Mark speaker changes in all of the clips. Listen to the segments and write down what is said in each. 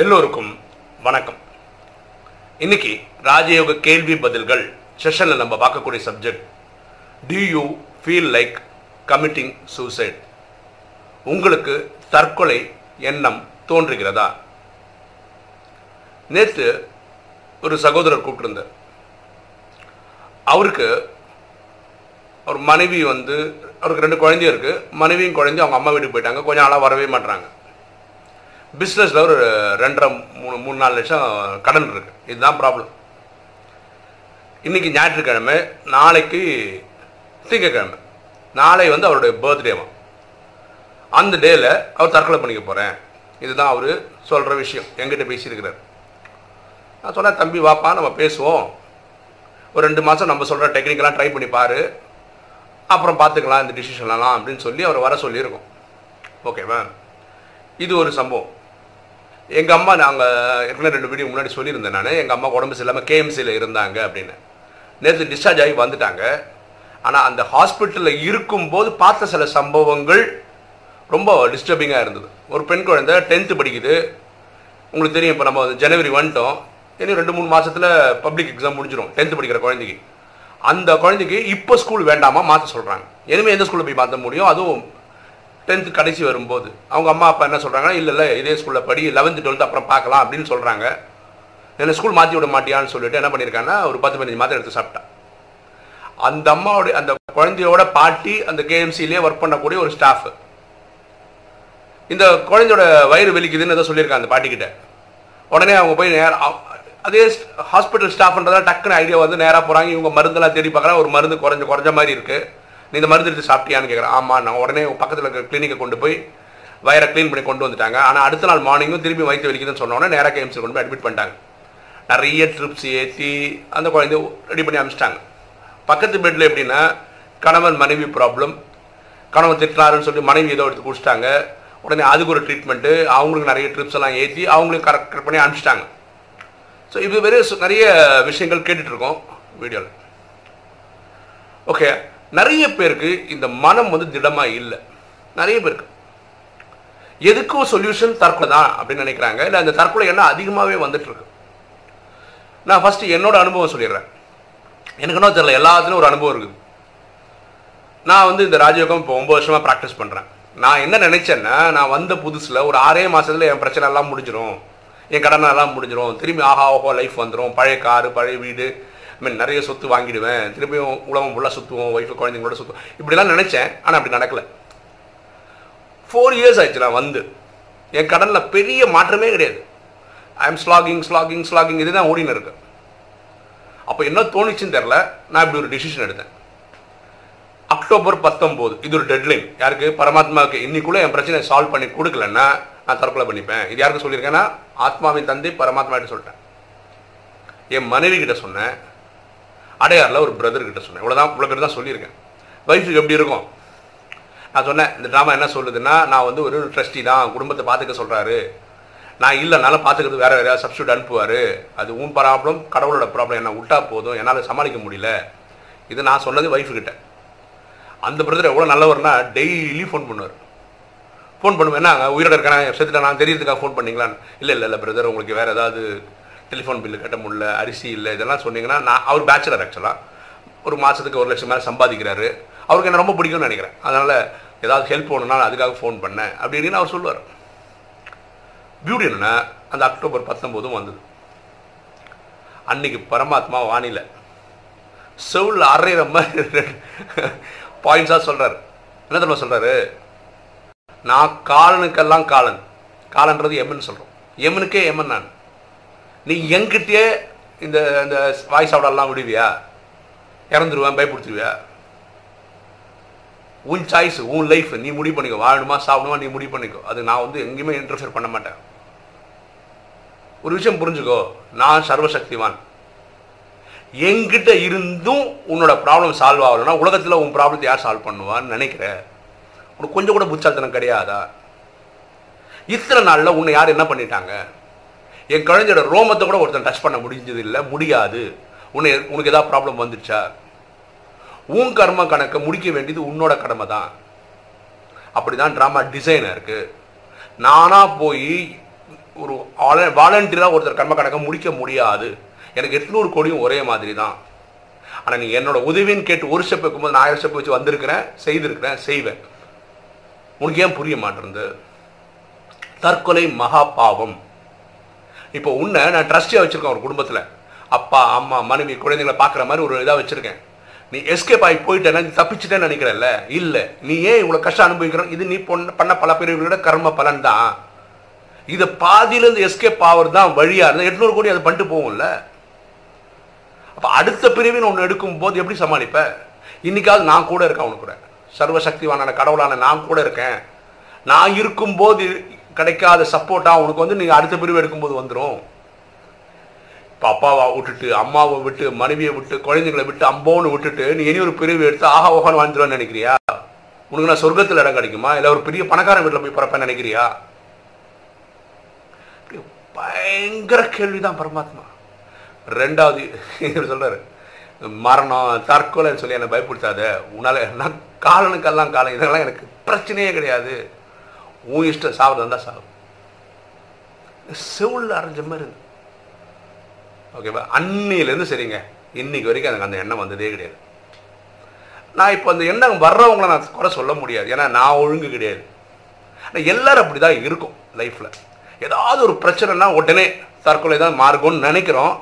Speaker 1: எல்லோருக்கும் வணக்கம். இன்னைக்கு ராஜயோக கேள்வி பதில்கள் செஷனில் நம்ம பார்க்கக்கூடிய subject do you feel like committing suicide உங்களுக்கு தற்கொலை எண்ணம் தோன்றுகிறதா? நேற்று ஒரு சகோதரர் கூப்பிட்டுருந்தார். அவருக்கு அவர் மனைவி வந்து அவருக்கு ரெண்டு குழந்தையும் இருக்கு. மனைவியும் குழந்தையும் அவங்க அம்மா வீட்டுக்கு போயிட்டாங்க. கொஞ்சம் நாளாக வரவே மாட்டுறாங்க பிஸ்னஸில் ஒரு ரெண்டரை மூணு மூணு நாலு லட்சம் கடன் இருக்கு. இதுதான் ப்ராப்ளம் இன்னைக்கு ஞாயிற்றுக்கிழமை நாளைக்கு திங்கக்கிழமை. நாளை வந்து அவருடைய பர்த்டேவா அந்த டேல அவர் தற்கொலை பண்ணிக்க போகிறேன் இதுதான் அவர் சொல்கிற விஷயம். எங்கிட்ட பேசியிருக்கிறார். நான் சொன்னேன் தம்பி வாப்பா நம்ம பேசுவோம். ஒரு ரெண்டு மாதம் நம்ம சொல்கிற டெக்னிக்கெல்லாம் ட்ரை பண்ணி பாரு. அப்புறம் பார்த்துக்கலாம் இந்த டிசிஷன்லாம் அப்படின்னு சொல்லி அவர் வர சொல்லியிருக்கோம். ஓகேவா இது ஒரு சம்பவம். எங்கள் அம்மா நாங்கள் ஏற்கனவே ரெண்டு வீடியோ முன்னாடி சொல்லியிருந்தேன் நான். எங்கள் அம்மா உடம்பு சரியில்லாமல் கேஎம்சியில் இருந்தாங்க அப்படின்னு. நேற்று டிஸ்சார்ஜ் ஆகி வந்துட்டாங்க. ஆனால் அந்த ஹாஸ்பிட்டலில் இருக்கும்போது பார்த்த சில சம்பவங்கள் ரொம்ப டிஸ்டர்பிங்காக இருந்தது. ஒரு பெண் குழந்தை டென்த்து படிக்குது. உங்களுக்கு தெரியும் இப்போ நம்ம வந்து ஜனவரி வந்துட்டோம். இன்னும் ரெண்டு மூணு மாதத்தில் பப்ளிக் எக்ஸாம் முடிஞ்சிடும் டென்த்து படிக்கிற குழந்தைக்கு. அந்த குழந்தைக்கு இப்போ ஸ்கூல் வேண்டாமா மாற்ற சொல்கிறாங்க இனிமேல் எந்த ஸ்கூலில் போய் மாற்ற முடியும்? அதுவும் டென்த்து கடைசி வரும்போது. அவங்க அம்மா அப்பா என்ன சொல்கிறாங்கன்னா இல்லை இல்லை இதே ஸ்கூலில் படி லெவன்த்து டுவெல்த்து அப்புறம் பார்க்கலாம் அப்படின்னு சொல்கிறாங்க என்ன ஸ்கூல் மாற்றி விட மாட்டியான்னு சொல்லிட்டு என்ன பண்ணியிருக்காங்கன்னா ஒரு பத்து பதினஞ்சு மாதம் எடுத்து சாப்பிட்டா. அந்த அம்மாவுடைய அந்த குழந்தையோட பாட்டி அந்த கேஎம்சிலே ஒர்க் பண்ணக்கூடிய ஒரு ஸ்டாஃப் இந்த குழந்தையோட வயிறு வலிக்குதுன்னு ஏதோ சொல்லியிருக்காங்க அந்த பாட்டிக்கிட்ட உடனே அவங்க போய் நேரம் அதே ஹாஸ்பிட்டல் ஸ்டாஃப்ன்றதா டக்குன்னு ஐடியா வந்து நேராக போகிறாங்க இவங்க மருந்தெல்லாம் தேடி பார்க்குறாங்க ஒரு மருந்து குறைஞ்ச குறைஞ்ச மாதிரி இருக்குது நீ இந்த மருந்து எடுத்து சாப்பிட்டியான்னு கேட்குறேன் ஆமாம் நான் உடனே பக்கத்தில் இருக்கிற கிளினிக்கை கொண்டு போய் வயரை க்ளீன் பண்ணி கொண்டு வந்துட்டாங்க. ஆனால் அடுத்த நாள் மார்னிங்கும் திரும்பி வயிற்று வலிக்குதுன்னு சொன்னோன்னே நேராக கேம்ஸில் கொண்டு போய் அட்மிட் பண்ணிட்டாங்க. நிறைய ட்ரிப்ஸ் ஏற்றி அந்த குழந்தைய ரெடி பண்ணி அனுப்பிச்சிட்டாங்க பக்கத்து பெட்டில் எப்படின்னா கணவன் மனைவி ப்ராப்ளம் கணவன் திட்டினாருன்னு சொல்லி மனைவி ஏதோ எடுத்து குடிச்சிட்டாங்க. உடனே அதுக்கு ஒரு ட்ரீட்மெண்ட்டு அவங்களுக்கு நிறைய ட்ரிப்ஸ் எல்லாம் ஏற்றி அவங்களும் கரெக்ட் பண்ணி அனுப்பிச்சிட்டாங்க ஸோ இது வெறும் நிறைய விஷயங்கள் கேட்டுட்ருக்கோம் வீடியோவில் ஓகே நிறைய பேருக்கு இந்த மனம் வந்து திடமாக இல்லை. நிறைய பேருக்கு. எதுக்கும் சொல்யூஷன் தற்கொலை தான் அப்படின்னு நினைக்கிறாங்க. இல்லை அந்த தற்கொலை எல்லாம் அதிகமாகவே வந்துட்டுருக்கு. நான் ஃபஸ்ட்டு என்னோட அனுபவம் சொல்லிடுறேன். எனக்கு என்ன தெரியல எல்லாத்துலையும் ஒரு அனுபவம் இருக்குது. நான் வந்து இந்த ராஜயோகம் இப்போ ஒம்பது வருஷமாக ப்ராக்டிஸ் பண்ணுறேன் நான் என்ன நினச்சேன்னா நான் வந்த புதுசில் ஒரு ஆறே மாதத்தில் என் பிரச்சனை எல்லாம் முடிஞ்சிடும் என் கடன் எல்லாம் திரும்பி ஆஹா ஓஹோ லைஃப் வந்துடும் பழைய காரு பழைய வீடு மீன் நிறைய சொத்து வாங்கிடுவேன் திரும்பியும் உலகம் ஃபுல்லாக சுற்றுவோம் ஒய்ஃபு குழந்தைங்களோட சுற்றுவோம் இப்படிலாம் நினைச்சேன் ஆனால் அப்படி நடக்கல. ஃபோர் இயர்ஸ் ஆயிடுச்சு நான் வந்து. என் கடனில் பெரிய மாற்றமே கிடையாது. I am slogging slogging slogging இதுதான் ஓடின்னு இருக்கு. அப்போ என்ன தோணுச்சுன்னு தெரில நான் இப்படி ஒரு டிசிஷன் எடுத்தேன். அக்டோபர் பத்தொம்போது இது ஒரு டெட்லைன் யாருக்கு? பரமாத்மாவுக்கு. இன்னைக்குள்ளே என் பிரச்சனை சால்வ் பண்ணி கொடுக்கலன்னா நான் தற்கொலை பண்ணிப்பேன். இது யாருக்கு சொல்லியிருக்கேன்னா ஆத்மாவின் தந்தை பரமாத்மா கிட்ட சொல்லிட்டேன். என் மனைவி கிட்ட சொன்னேன் அடையாரில் ஒரு பிரதர் கிட்ட சொன்னேன். இவ்வளோதான் இவ்வளோ பேர் தான் சொல்லியிருக்கேன். வயசுக்கு எப்படி இருக்கும்? நான் சொன்னேன் இந்த ட்ராமா என்ன சொல்லுதுன்னா நான் வந்து ஒரு ட்ரஸ்டி தான் குடும்பத்தை பார்த்துக்க சொல்கிறாரு நான் இல்லைனாலும் பார்த்துக்கிறது வேறு யாராவது சப்ஸ்டியூட் அனுப்புவார். அது உன் ப்ராப்ளம் கடவுளோட ப்ராப்ளம் என்ன விட்டா போதும் என்னால் சமாளிக்க முடியல. இது நான் சொன்னது ஒய்ஃபுக்கிட்ட அந்த பிரதர் எவ்வளோ நல்லவர்னா டெய்லி ஃபோன் பண்ணுவார். ஃபோன் பண்ணுவேன் என்ன உயிரோட இருக்கேன்? செத்துட்டேன் நான் தெரியறதுக்காக ஃபோன் பண்ணீங்களான்னு. இல்லை இல்லை இல்லை பிரதர் உங்களுக்கு வேறு ஏதாவது டெலிஃபோன் பில்லு கட்ட முடியல அரிசி இல்லை இதெல்லாம் சொன்னீங்கன்னா நான் அவர் பேச்சுலர் ஆக்சுவலாக ஒரு மாதத்துக்கு ஒரு லட்சம் மேலே சம்பாதிக்கிறாரு. அவருக்கு என்ன ரொம்ப பிடிக்கும்னு நினைக்கிறேன். அதனால் ஏதாவது ஹெல்ப் வேணும்னா அதுக்காக ஃபோன் பண்ணேன். அப்படின்னு அவர் சொல்லுவார். பியூட்டி என்னென்னா அந்த அக்டோபர் பத்தொம்போதும் வந்தது. அன்னைக்கு பரமாத்மா வானிலை. செவில் அரைகிற மாதிரி பாயிண்ட்ஸாக சொல்கிறார் என்ன தெரியுமா சொல்கிறாரு நான் காலனுக்கெல்லாம் காலன். காலன்றது எம்னு சொல்கிறோம் எமனுக்கே எம்என் நான். நீ என்கிட்டயே இந்த இந்த வாய்ஸ் அவுடெல்லாம் விடுவியா? இறந்துருவேன் பயப்படுத்துருவியா? உன் சாய்ஸ் உன் லைஃப் நீ முடிவு பண்ணிக்கோ. வாழணுமா சாப்பிடுமா நீ முடிவு பண்ணிக்கோ. அது நான் வந்து எங்கேயுமே இன்டர்ஃபியர் பண்ண மாட்டேன். ஒரு விஷயம் புரிஞ்சுக்கோ. நான் சர்வசக்திவான். என்கிட்ட இருந்தும் உன்னோட ப்ராப்ளம் சால்வ் ஆகலைன்னா உலகத்தில் உன் ப்ராப்ளத்தை யார் சால்வ் பண்ணுவான்னு நினைக்கிற? உனக்கு கொஞ்சம் கூட புச்சாத்தனம் கிடையாதா? இத்தனை நாளில் உன்னை யார் என்ன பண்ணிட்டாங்க? என் குழந்தையோட ரோமத்தை கூட ஒருத்தன் டச் பண்ண முடிஞ்சது இல்லை முடியாது. உன்னை உனக்கு ஏதாவது ப்ராப்ளம் வந்துருச்சா? உன் கர்ம கணக்கை முடிக்க வேண்டியது உன்னோட கடமை தான். அப்படி தான் ட்ராமா டிசைனாக இருக்குது நானாக போய் ஒரு வாலண்டியராக ஒருத்தர் கர்ம கணக்கை முடிக்க முடியாது. எனக்கு எட்நூறு கோடியும் ஒரே மாதிரி தான். ஆனால் நீ என்னோட உதவின்னு கேட்டு ஒரு ஸ்டெப் வைக்கும்போது நான் ஆயிரம் ஸ்டெப் வச்சு வந்திருக்கிறேன் செய்திருக்கிறேன் செய்வேன். உனக்கு ஏன் புரிய மாட்டேருந்து தற்கொலை மகா பாவம். இப்போ உன்னை நான் ட்ரஸ்டியாக வச்சுருக்கேன் ஒரு குடும்பத்தில். அப்பா அம்மா மனைவி குழந்தைங்களை பார்க்குற மாதிரி ஒரு இதாக வச்சுருக்கேன். நீ எஸ்கேப் ஆகி போயிட்டேன்னா நீ தப்பிச்சுட்டேன்னு நினைக்கிறல்ல? இல்லை. நீ ஏன் இவ்வளோ கஷ்டம் அனுபவிக்கிறோம்? இது நீ பொண்ணு பண்ண பல பிரிவுகளோட கர்ம பலன் தான். இது பாதியிலேருந்து எஸ்கேப் ஆகிறது தான் வழியாக இருந்தால் எட்நூறு கோடி அதை பண்ணிட்டு போகும்ல? அப்போ அடுத்த பிரிவின் ஒன்று எடுக்கும் போது எப்படி சமாளிப்ப? இன்னைக்காவது நான் கூட இருக்கேன் அவனுக்கு கூட. சர்வசக்திவான கடவுளான நான் கூட இருக்கேன். நான் இருக்கும்போது கிடைக்காத சப்போர்ட்டாக உனக்கு வந்து நீங்கள் அடுத்த பிரிவு எடுக்கும்போது வந்துடும் இப்போ அப்பாவை விட்டுட்டு அம்மாவை விட்டு மனைவியை விட்டு குழந்தைங்களை விட்டு அம்போன்னு விட்டுட்டு நீ இனி ஒரு பிரிவு எடுத்து ஆஹா ஓஹான்னு வாழ்ந்துருவேன்னு நினைக்கிறியா? உனக்கு நான் சொர்க்கத்தில் இடம் கிடைக்குமா? இல்லை ஒரு பெரிய பணக்காரன் வீட்டில் போய் பிறப்பேன்னு நினைக்கிறியா? பயங்கர கேள்விதான் பரமாத்மா. ரெண்டாவது சொல்கிறாரு மரணம் தற்கொலைன்னு சொல்லி என்னை பயப்படுத்தாத. உன்னால நான் காலனுக்கெல்லாம் காலம் இதெல்லாம் எனக்கு பிரச்சனையே கிடையாது. உன் இஷ்டம் சாவது இருந்தால் சாவு செவுள் அரைஞ்ச மாதிரி இருக்கு ஓகேவா அன்னிலேருந்து சரிங்க. இன்னைக்கு வரைக்கும் எனக்கு அந்த எண்ணம் வந்ததே கிடையாது. நான் இப்போ அந்த எண்ணம் வர்றவங்கள நான் குறை சொல்ல முடியாது. ஏன்னா நான் ஒழுங்கு கிடையாது. ஆனால் எல்லாரும் அப்படி தான் இருக்கும் லைஃப்பில் ஏதாவது ஒரு பிரச்சனைனா உடனே தற்கொலை தான் மார்க்கம்னு நினைக்கிறோம்.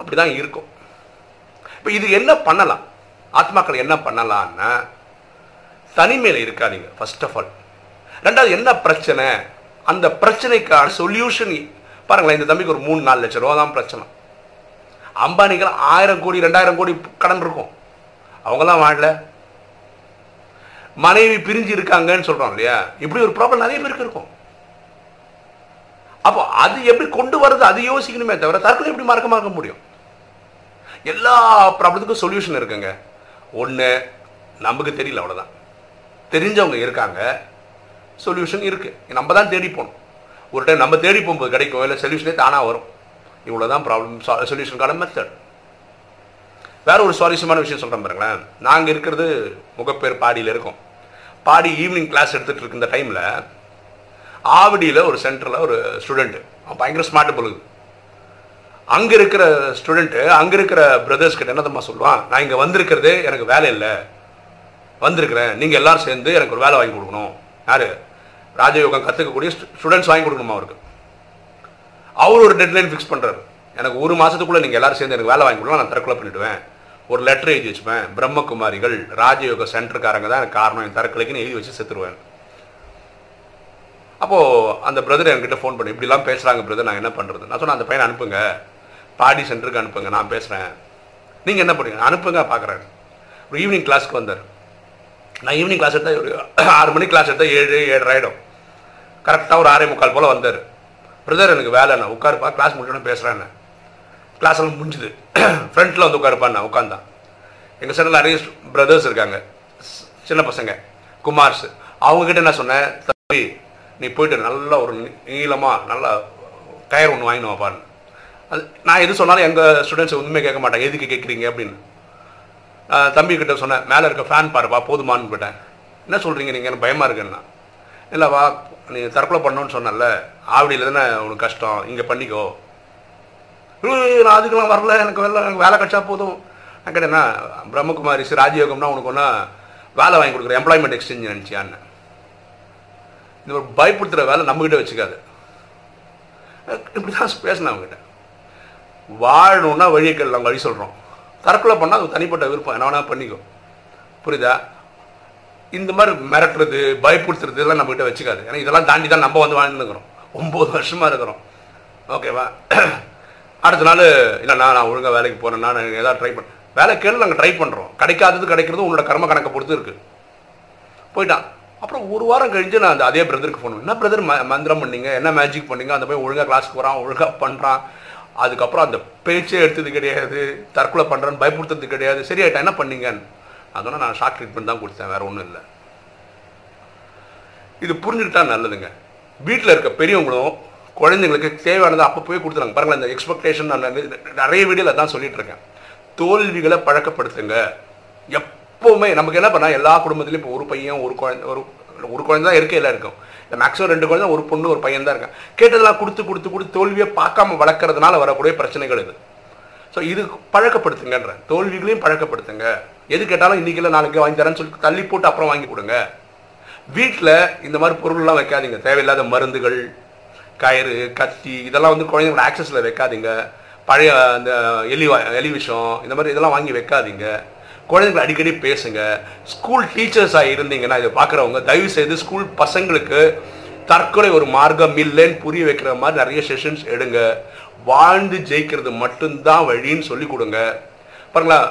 Speaker 1: அப்படி தான் இருக்கும். இப்போ இது என்ன பண்ணலாம்? ஆத்மாக்கள் என்ன பண்ணலான்னா தனிமையில் இருக்காதீங்க ஃபர்ஸ்ட் ஆஃப் ஆல் ரெண்டாவது என்ன பிரச்சனை? அந்த பிரச்சனைக்கான சொல்யூஷன் பாருங்களேன் இந்த தம்பிக்கு ஒரு மூணு நாலு லட்சம் ரூபா தான் பிரச்சனை. அம்பானிக்கெல்லாம் ஆயிரம் கோடி ரெண்டாயிரம் கோடி கடன் இருக்கும். அவங்கெல்லாம் வாழல. மனைவி பிரிஞ்சு இருக்காங்கன்னு சொல்கிறோம் இல்லையா? இப்படி ஒரு ப்ராப்ளம் நிறைய பேருக்கு இருக்கும். அப்போ அது எப்படி கொண்டு வர்றது? அது யோசிக்கணுமே தவிர தற்கொலை எப்படி மறக்க மறக்க முடியும்? எல்லா ப்ராப்ளத்துக்கும் சொல்யூஷன் இருக்குங்க. ஒன்று நமக்கு தெரியல அவ்வளோதான் தெரிஞ்சவங்க இருக்காங்க. சொல்யூஷன் இருக்குது நம்ம தான் தேடி போகணும். ஒரு டைம் நம்ம தேடி போகும்போது கிடைக்கும். இல்லை சொல்யூஷனே தானாக வரும். இவ்வளோ தான் ப்ராப்ளம் சொல்யூஷனுக்கான மெத்தட் வேற ஒரு சுவாரஸ்யமான விஷயம் சொல்கிறேன் பாருங்களேன். நாங்கள் இருக்கிறது முகப்பேர் பாடியில் இருக்கோம். பாடி ஈவினிங் கிளாஸ் எடுத்துகிட்டு இருக்கிற டைமில் ஆவடியில் ஒரு சென்டரில் ஒரு ஸ்டூடெண்ட்டு அவன் பயங்கர ஸ்மார்ட் பொழுது அங்கே இருக்கிற ஸ்டூடெண்ட்டு அங்கே இருக்கிற பிரதர்ஸ் கிட்ட என்னதம்மா சொல்லுவான்? நான் இங்கே வந்திருக்கிறதே எனக்கு வேலை இல்லை. வந்திருக்கிறேன். நீங்கள் எல்லோரும் சேர்ந்து எனக்கு ஒரு வேலை வாங்கி கொடுக்கணும். யார்? ராஜயோகம் கற்றுக்கக்கூடிய ஸ்டூடெண்ட்ஸ் வாங்கி கொடுக்கணுமா அவருக்கு? அவர் ஒரு டெட்லைன் ஃபிக்ஸ் பண்ணுறாரு எனக்கு ஒரு மாதத்துக்குள்ளே நீங்கள் எல்லோரும் சேர்ந்து எனக்கு வேலை வாங்கி கொடுக்கலாம் நான் தற்கொலை பண்ணிவிடுவேன் ஒரு லெட்டர் எழுதி வச்சுப்பேன். பிரம்மகுமாரிகள் ராஜயோக சென்டருக்காரங்க தான் எனக்கு காரணம். என் தற்கொலைக்குன்னு எழுதி வச்சு செத்துருவேன். அப்போது அந்த பிரதர் என்கிட்ட ஃபோன் பண்ணி இப்படிலாம் பேசுகிறாங்க பிரதர் நான் என்ன பண்ணுறது நான் சொன்னேன் அந்த பையனை அனுப்புங்க. பாடி சென்டருக்கு அனுப்புங்க நான் பேசுகிறேன் நீங்கள் என்ன பண்ணுங்க அனுப்புங்க பார்க்குறேன் ஒரு ஈவினிங் கிளாஸ்க்கு வந்தார். நான் ஈவினிங் கிளாஸ் எடுத்தால் ஒரு ஆறு மணி கிளாஸ் எடுத்தால் ஏழு ஏழரை ஆகிடும் கரெக்டாக ஒரு ஆறே முக்கால் போல் வந்தார். பிரதர் எனக்கு வேலை நான் உட்காருப்பா கிளாஸ் முடிச்சோன்னு பேசுகிறேன்னு கிளாஸ் எல்லாம் முடிஞ்சுது. ஃப்ரண்ட்டில் வந்து உட்காருப்பாண்ணா உட்காந்தான் எங்கள் சைடில் நிறைய பிரதர்ஸ் இருக்காங்க. சின்ன பசங்க. குமார்ஸ். அவங்கக்கிட்ட என்ன சொன்னேன்? தம்பி நீ போயிட்டு நல்ல ஒரு நீ- நீளமா நல்லா டயர் ஒன்று வாங்கினு வாப்பான்னு அது நான் எது சொன்னாலும் எங்கள் ஸ்டூடெண்ட்ஸ் ஒன்றுமே கேட்க மாட்டாங்க. எதுக்கு கேட்குறீங்க அப்படின்னு. தம்பி கிட்ட சொன்னேன் மேலே இருக்க ஃபேன் பாருப்பா போதுமான்னு போயிட்டேன் என்ன சொல்கிறீங்க நீங்கள் எனக்கு பயமாக இருக்குன்னா. இல்லைவா நீ தற்கொலை பண்ணணும்னு சொன்னல ஆவடியில் தானே உனக்கு கஷ்டம். இங்கே பண்ணிக்கோ. நான் அதுக்கெல்லாம் வரல. எனக்கு வேலை எனக்கு வேலை கிடைச்சா போதும். நான் கேட்டேன்னா பிரம்மகுமாரிஸ் ராஜயோகம்னா உனக்கு ஒன்றா வேலை வாங்கி கொடுக்குற எம்ப்ளாய்மெண்ட் எக்ஸ்சேஞ்ச் நினச்சியான்னு. இந்த ஒரு பயப்படுத்துகிற வேலை நம்மக்கிட்ட வச்சுக்காது. இப்படி தான் பேசினேன் அவங்ககிட்ட வாழணும்னா வழியக்கள் நாங்கள் வழி சொல்கிறோம் தற்கொலை பண்ணால் அது தனிப்பட்ட விருப்பம். என்ன வேணால் பண்ணிக்கோ. புரியுதா? இந்த மாதிரி மிரட்டுறது பயப்படுத்துறது இதெல்லாம் நம்மகிட்ட வச்சுக்காது. ஏன்னா இதெல்லாம் தாண்டி தான் நம்ம வந்து வாழ்ந்துருக்கிறோம் ஒம்பது வருஷமாக இருக்கிறோம். ஓகேவா? அடுத்த நாள் இல்லை நான் நான் ஒழுங்காக வேலைக்கு போகிறேன்னா நான் ஏதாவது ட்ரை பண்ண வேலை கேளு நாங்கள் ட்ரை பண்ணுறோம் கிடைக்காதது கிடைக்கிறது உங்களோட கர்ம கணக்கை பொறுத்து இருக்குது போயிட்டான். அப்புறம் ஒரு வாரம் கழிஞ்சு நான் அந்த அதே பிரதருக்கு ஃபோன் என்ன பிரதர் மந்திரம் பண்ணீங்க? என்ன மேஜிக் பண்ணீங்க? அந்த போய் ஒழுங்காக கிளாஸ்க்கு போகிறான் ஒழுங்காக பண்ணுறான் அதுக்கப்புறம் அந்த பேச்சே எடுத்தது கிடையாது. தற்கொலை பண்ணுறேன்னு பயப்படுத்துறது கிடையாது. சரியாயிட்டா என்ன பண்ணீங்கன்னு? அதனால் நான் ஷார்ட் ட்ரீட்மெண்ட் தான் கொடுத்தேன் வேற ஒன்றும் இல்லை. இது புரிஞ்சுக்கிட்டா நல்லதுங்க. வீட்டில் இருக்க பெரியவங்களும் குழந்தைங்களுக்கு தேவையானதை அப்போ போய் கொடுத்துறாங்க. பாருங்களேன் இந்த எக்ஸ்பெக்டேஷன் நான் நிறைய- வீடியோவில் தான் சொல்லிட்டு இருக்கேன் தோல்விகளை பழக்கப்படுத்துங்க. எப்போவுமே நமக்கு என்ன பண்ணால் எல்லா குடும்பத்துலையும் இப்போ ஒரு பையன் ஒரு குழந்தை ஒரு ஒரு குழந்தை தான் இருக்கையில் இருக்கும் இந்த மேக்ஸிமம் ரெண்டு குழந்தை ஒரு பொண்ணு ஒரு பையன் தான் இருக்கான். கேட்டதெல்லாம் கொடுத்து கொடுத்து கொடுத்து தோல்வியை பார்க்காம வளர்க்குறதுனால வரக்கூடிய பிரச்சனைகள் இது. ஸோ இது பழக்கப்படுத்துங்கன்ற. தோல்விகளையும் பழக்கப்படுத்துங்க. எது கேட்டாலும் இன்னைக்கு இல்லை நாளைக்கு வாங்கி தரேன்னு சொல்லி தள்ளி போட்டு அப்புறம் வாங்கி கொடுங்க. வீட்டில் இந்த மாதிரி பொருள்லாம் வைக்காதீங்க. தேவையில்லாத மருந்துகள் கயிறு கத்தி இதெல்லாம் வந்து குழந்தைங்களோட ஆக்சஸில் வைக்காதீங்க. பழைய அந்த எலி வா- எலி விஷம் இந்த மாதிரி இதெல்லாம் வாங்கி வைக்காதீங்க. குழந்தைங்களை அடிக்கடி பேசுங்க. ஸ்கூல் டீச்சர்ஸாக இருந்தீங்கன்னா இதை பார்க்குறவங்க தயவு செய்து ஸ்கூல் பசங்களுக்கு தற்கொலை ஒரு மார்க்கம் இல்லைன்னு புரிய வைக்கிற மாதிரி நிறைய செஷன்ஸ் எடுங்க. வாழ்ந்து ஜெயிக்கிறது மட்டும்தான் வழின்னு சொல்லி கொடுங்க. பாருங்களா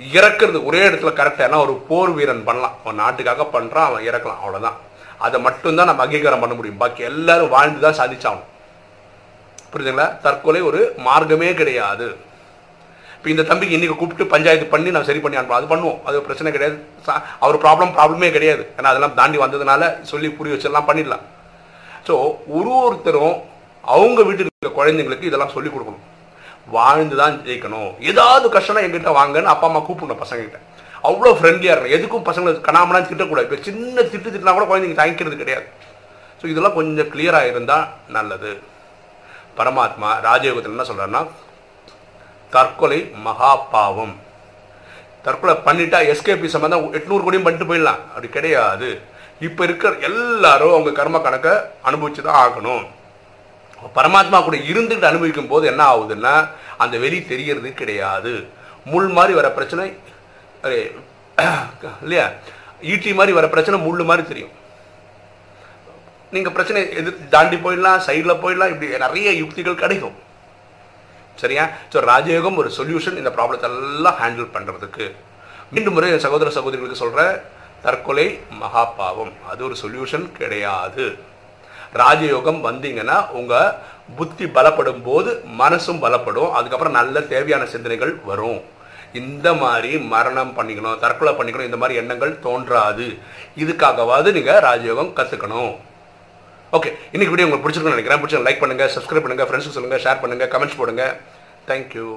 Speaker 1: இறக்குறது ஒரே இடத்துல கரெக்டாக ஒரு போர் வீரன் பண்ணலாம். அவன் நாட்டுக்காக பண்ணுறான் அவன் இறக்கலாம் அவ்வளோதான் அதை மட்டும்தான் நம்ம அங்கீகாரம் பண்ண முடியும். பாக்கி எல்லாரும் வாழ்ந்து தான் சாதிச்சாகணும். புரியுதுங்களா? தற்கொலை ஒரு மார்க்கமே கிடையாது. இப்போ இந்த தம்பிக்கு இன்றைக்கி கூப்பிட்டு பஞ்சாயத்து பண்ணி நான் சரி பண்ணி அனுப்பலாம். அது பண்ணுவோம். அது பிரச்சனை கிடையாது. சா- அவர் ப்ராப்ளம் ப்ராப்ளமே கிடையாது. ஏன்னா அதெல்லாம் தாண்டி வந்ததுனால சொல்லி புரிய வச்செல்லாம் பண்ணிடலாம். ஸோ ஒரு ஒருத்தரும் அவங்க வீட்டில் இருக்கிற குழந்தைங்களுக்கு இதெல்லாம் சொல்லி கொடுக்கணும். வாழ்ந்து தான் ஜெயிக்கணும். ஏதாவது கஷ்டம்னா எங்கிட்ட வாங்கன்னு அப்பா அம்மா கூப்பிடணும் பசங்ககிட்ட. அவ்வளோ ஃப்ரெண்ட்லியாக இருக்கணும் எதுக்கும் பசங்களை கணாமலாம் திட்டக்கூடாது. இப்போ சின்ன திட்டு திட்டினா கூட குழந்தைங்க தாங்கிக்கிறது கிடையாது. ஸோ இதெல்லாம் கொஞ்சம் கிளியராக இருந்தால் நல்லது. பரமாத்மா ராஜயோகத்தில் என்ன சொல்கிறாருன்னா தற்கொலை மகா பாவம் தற்கொலை பண்ணிட்டா எஸ்கேபி சம்பந்தம் எட்நூறு கோடியும் பண்ணிட்டு போயிடலாம். அப்படி கிடையாது. இப்போ இருக்கிற எல்லாரும் அவங்க கர்ம கணக்கை அனுபவிச்சு தான் ஆகணும். பரமாத்மா கூட இருந்துகிட்டு அனுபவிக்கும் போது என்ன ஆகுதுன்னா அந்த வெளி தெரியறது கிடையாது. முள் மாதிரி வர பிரச்சனை இல்லையா? ஈட்டி மாதிரி வர பிரச்சனை முள் மாதிரி தெரியும். நீங்கள் பிரச்சனை எது தாண்டி போயிடலாம் சைடில் போயிடலாம் இப்படி நிறைய யுக்திகள் கிடைக்கும். சரியா? ஸோ ராஜயோகம் ஒரு சொல்யூஷன் இந்த ப்ராப்ளத்தை எல்லாம் ஹேண்டில் பண்ணுறதுக்கு மீண்டும் முறை என் சகோதர சகோதரிகளுக்கு சொல்கிற தற்கொலை மகா பாவம் அது ஒரு சொல்யூஷன் கிடையாது. ராஜயோகம் வந்தீங்கன்னா உங்கள் புத்தி பலப்படும் போது மனசும் பலப்படும். அதுக்கப்புறம் நல்ல தேவையான சிந்தனைகள் வரும். இந்த மாதிரி மரணம் பண்ணிக்கணும் தற்கொலை பண்ணிக்கணும் இந்த மாதிரி எண்ணங்கள் தோன்றாது. இதுக்காகவாவது நீங்கள் ராஜயோகம் கற்றுக்கணும் ஓகே இன்னைக்கு வீடியோ உங்களுக்கு பிடிச்சிருக்குன்னு நினைக்கிறேன். பிடிச்சிருக்கேன் லைக் பண்ணுங்கள் சப்ஸ்கிரைப் பண்ணுங்கள் ஃப்ரெண்ட்ஸுக்கு சொல்லுங்க ஷேர் பண்ணுங்கள் கமெண்ட்ஸ் போடுங்க. தேங்க்யூ